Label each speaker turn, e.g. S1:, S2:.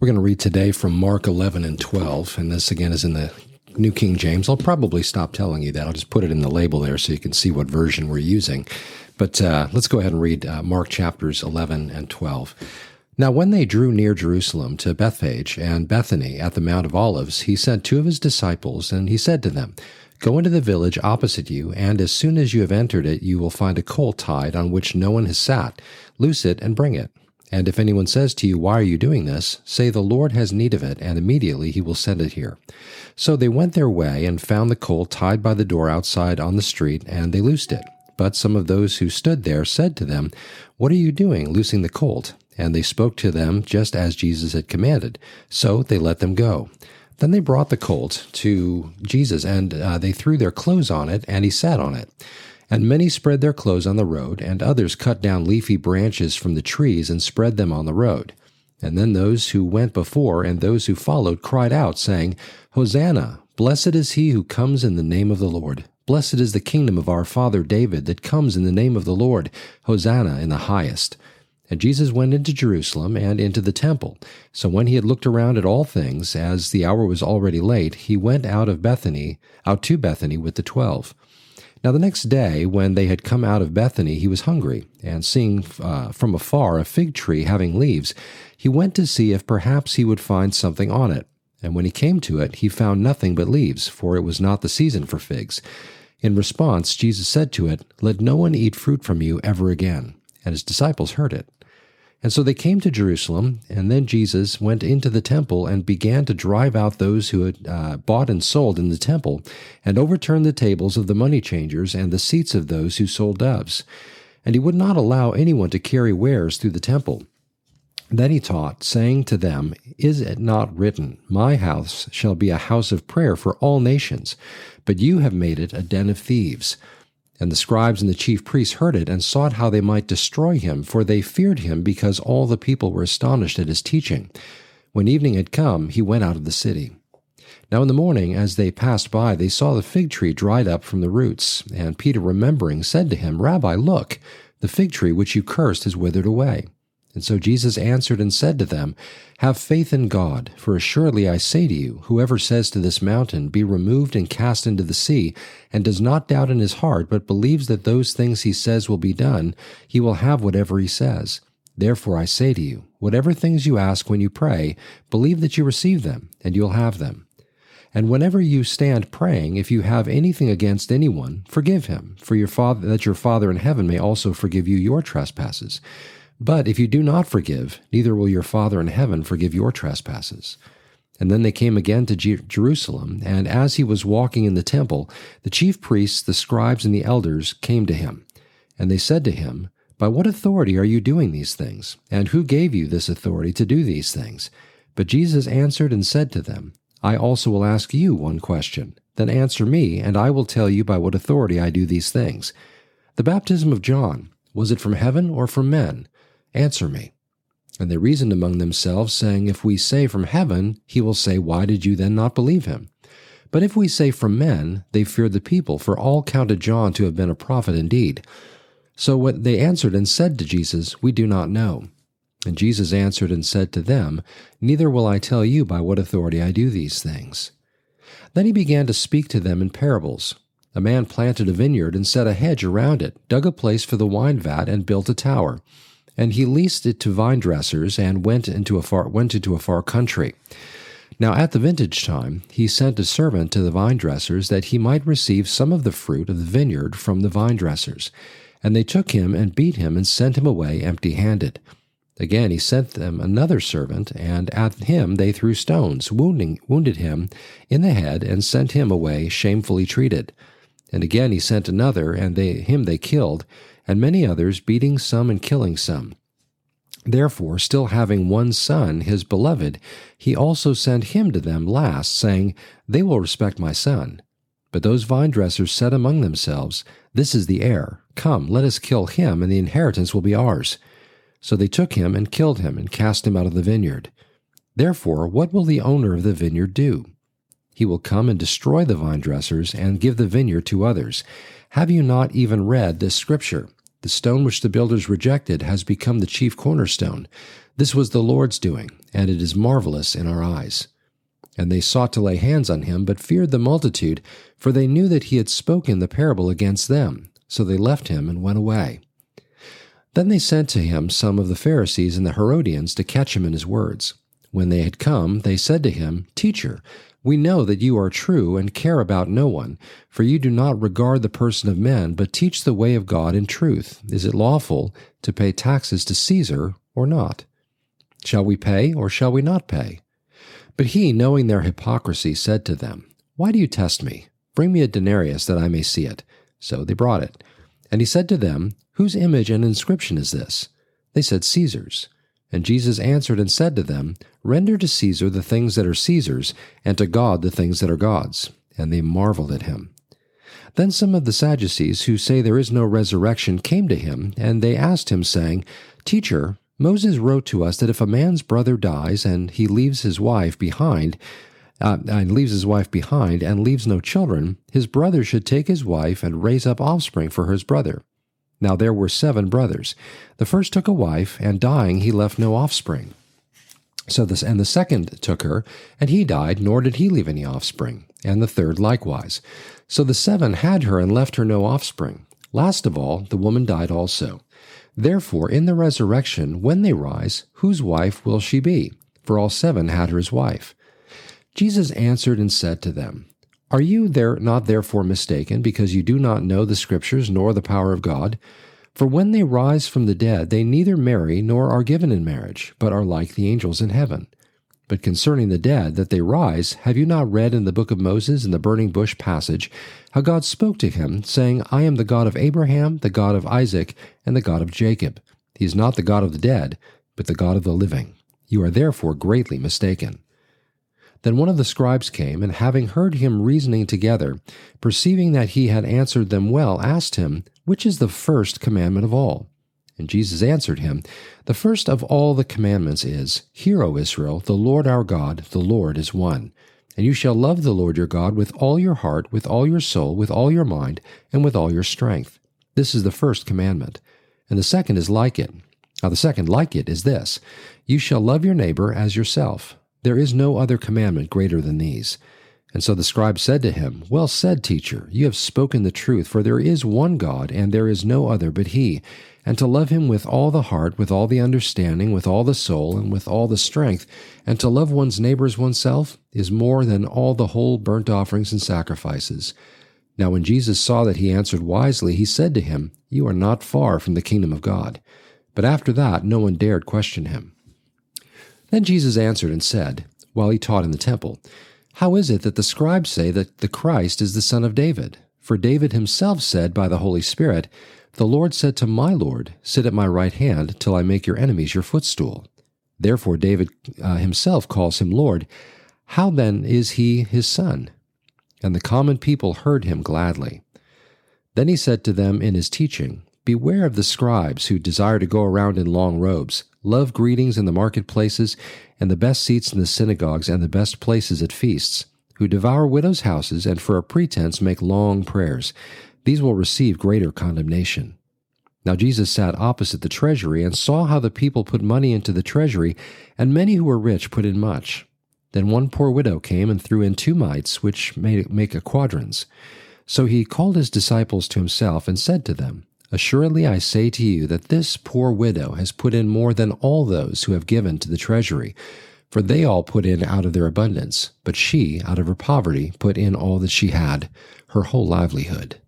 S1: We're going to read today from Mark 11 and 12, and this again is in the New King James. I'll probably stop telling you that. I'll just put it in the label there so you can see what version we're using. But uh, let's go ahead and read uh, Mark chapters 11 and 12. Now, when they drew near Jerusalem to Bethphage and Bethany at the Mount of Olives, he sent two of his disciples, and he said to them, Go into the village opposite you, and as soon as you have entered it, you will find a colt tied on which no one has sat. Loose it and bring it. And if anyone says to you, Why are you doing this? say, The Lord has need of it, and immediately he will send it here. So they went their way and found the colt tied by the door outside on the street, and they loosed it. But some of those who stood there said to them, What are you doing, loosing the colt? And they spoke to them just as Jesus had commanded. So they let them go. Then they brought the colt to Jesus, and uh, they threw their clothes on it, and he sat on it. And many spread their clothes on the road, and others cut down leafy branches from the trees and spread them on the road. And then those who went before and those who followed cried out, saying, Hosanna! Blessed is he who comes in the name of the Lord. Blessed is the kingdom of our father David that comes in the name of the Lord. Hosanna in the highest. And Jesus went into Jerusalem and into the temple. So when he had looked around at all things, as the hour was already late, he went out of Bethany, out to Bethany with the twelve. Now the next day, when they had come out of Bethany, he was hungry, and seeing uh, from afar a fig tree having leaves, he went to see if perhaps he would find something on it. And when he came to it, he found nothing but leaves, for it was not the season for figs. In response, Jesus said to it, Let no one eat fruit from you ever again. And his disciples heard it. And so they came to Jerusalem, and then Jesus went into the temple and began to drive out those who had uh, bought and sold in the temple, and overturned the tables of the money changers and the seats of those who sold doves. And he would not allow anyone to carry wares through the temple. Then he taught, saying to them, Is it not written, My house shall be a house of prayer for all nations, but you have made it a den of thieves? And the scribes and the chief priests heard it and sought how they might destroy him, for they feared him because all the people were astonished at his teaching. When evening had come, he went out of the city. Now in the morning, as they passed by, they saw the fig tree dried up from the roots. And Peter, remembering, said to him, Rabbi, look, the fig tree which you cursed has withered away. And so Jesus answered and said to them, Have faith in God, for assuredly I say to you, whoever says to this mountain, Be removed and cast into the sea, and does not doubt in his heart, but believes that those things he says will be done, he will have whatever he says. Therefore I say to you, whatever things you ask when you pray, believe that you receive them, and you'll have them. And whenever you stand praying, if you have anything against anyone, forgive him, for your father that your Father in heaven may also forgive you your trespasses. But if you do not forgive, neither will your Father in heaven forgive your trespasses. And then they came again to Jerusalem, and as he was walking in the temple, the chief priests, the scribes, and the elders came to him. And they said to him, By what authority are you doing these things? And who gave you this authority to do these things? But Jesus answered and said to them, I also will ask you one question. Then answer me, and I will tell you by what authority I do these things. The baptism of John, was it from heaven or from men? Answer me. And they reasoned among themselves, saying, If we say from heaven, he will say, Why did you then not believe him? But if we say from men, they feared the people, for all counted John to have been a prophet indeed. So what they answered and said to Jesus, We do not know. And Jesus answered and said to them, Neither will I tell you by what authority I do these things. Then he began to speak to them in parables. A man planted a vineyard and set a hedge around it, dug a place for the wine vat, and built a tower and he leased it to vine dressers and went into a far went into a far country. Now at the vintage time he sent a servant to the vine dressers that he might receive some of the fruit of the vineyard from the vine dressers. And they took him and beat him and sent him away empty handed. Again he sent them another servant, and at him they threw stones, wounding wounded him in the head, and sent him away shamefully treated. And again he sent another, and they him they killed, and many others, beating some and killing some. Therefore, still having one son, his beloved, he also sent him to them last, saying, They will respect my son. But those vine dressers said among themselves, This is the heir. Come, let us kill him, and the inheritance will be ours. So they took him and killed him, and cast him out of the vineyard. Therefore, what will the owner of the vineyard do? He will come and destroy the vine dressers, and give the vineyard to others. Have you not even read this scripture? The stone which the builders rejected has become the chief cornerstone. This was the Lord's doing, and it is marvelous in our eyes. And they sought to lay hands on him, but feared the multitude, for they knew that he had spoken the parable against them. So they left him and went away. Then they sent to him some of the Pharisees and the Herodians to catch him in his words. When they had come, they said to him, Teacher, we know that you are true and care about no one, for you do not regard the person of men, but teach the way of God in truth. Is it lawful to pay taxes to Caesar or not? Shall we pay or shall we not pay? But he, knowing their hypocrisy, said to them, Why do you test me? Bring me a denarius that I may see it. So they brought it. And he said to them, Whose image and inscription is this? They said, Caesar's. And Jesus answered and said to them, Render to Caesar the things that are Caesar's, and to God the things that are God's. And they marveled at him. Then some of the Sadducees, who say there is no resurrection, came to him, and they asked him, saying, Teacher, Moses wrote to us that if a man's brother dies and he leaves his wife behind, uh, and leaves his wife behind and leaves no children, his brother should take his wife and raise up offspring for his brother. Now there were seven brothers. The first took a wife, and dying he left no offspring. So this and the second took her, and he died, nor did he leave any offspring, and the third likewise. So the seven had her and left her no offspring. Last of all, the woman died also. Therefore, in the resurrection, when they rise, whose wife will she be? For all seven had her as wife. Jesus answered and said to them, Are you there not therefore mistaken, because you do not know the Scriptures nor the power of God? For when they rise from the dead, they neither marry nor are given in marriage, but are like the angels in heaven. But concerning the dead, that they rise, have you not read in the book of Moses in the burning bush passage, how God spoke to him, saying, I am the God of Abraham, the God of Isaac, and the God of Jacob. He is not the God of the dead, but the God of the living. You are therefore greatly mistaken. Then one of the scribes came, and having heard him reasoning together, perceiving that he had answered them well, asked him, Which is the first commandment of all? And Jesus answered him, The first of all the commandments is, Hear, O Israel, the Lord our God, the Lord is one. And you shall love the Lord your God with all your heart, with all your soul, with all your mind, and with all your strength. This is the first commandment. And the second is like it. Now, the second, like it, is this You shall love your neighbor as yourself. There is no other commandment greater than these. And so the scribe said to him, Well said, teacher, you have spoken the truth, for there is one God, and there is no other but He. And to love Him with all the heart, with all the understanding, with all the soul, and with all the strength, and to love one's neighbor as oneself, is more than all the whole burnt offerings and sacrifices. Now when Jesus saw that he answered wisely, he said to him, You are not far from the kingdom of God. But after that, no one dared question him. Then Jesus answered and said, while he taught in the temple, how is it that the scribes say that the Christ is the son of David? For David himself said by the Holy Spirit, The Lord said to my Lord, Sit at my right hand till I make your enemies your footstool. Therefore David uh, himself calls him Lord. How then is he his son? And the common people heard him gladly. Then he said to them in his teaching, Beware of the scribes who desire to go around in long robes, love greetings in the marketplaces, and the best seats in the synagogues, and the best places at feasts, who devour widows' houses, and for a pretense make long prayers. These will receive greater condemnation. Now Jesus sat opposite the treasury, and saw how the people put money into the treasury, and many who were rich put in much. Then one poor widow came and threw in two mites, which made make a quadrans. So he called his disciples to himself, and said to them, Assuredly I say to you that this poor widow has put in more than all those who have given to the treasury. For they all put in out of their abundance, but she, out of her poverty, put in all that she had, her whole livelihood.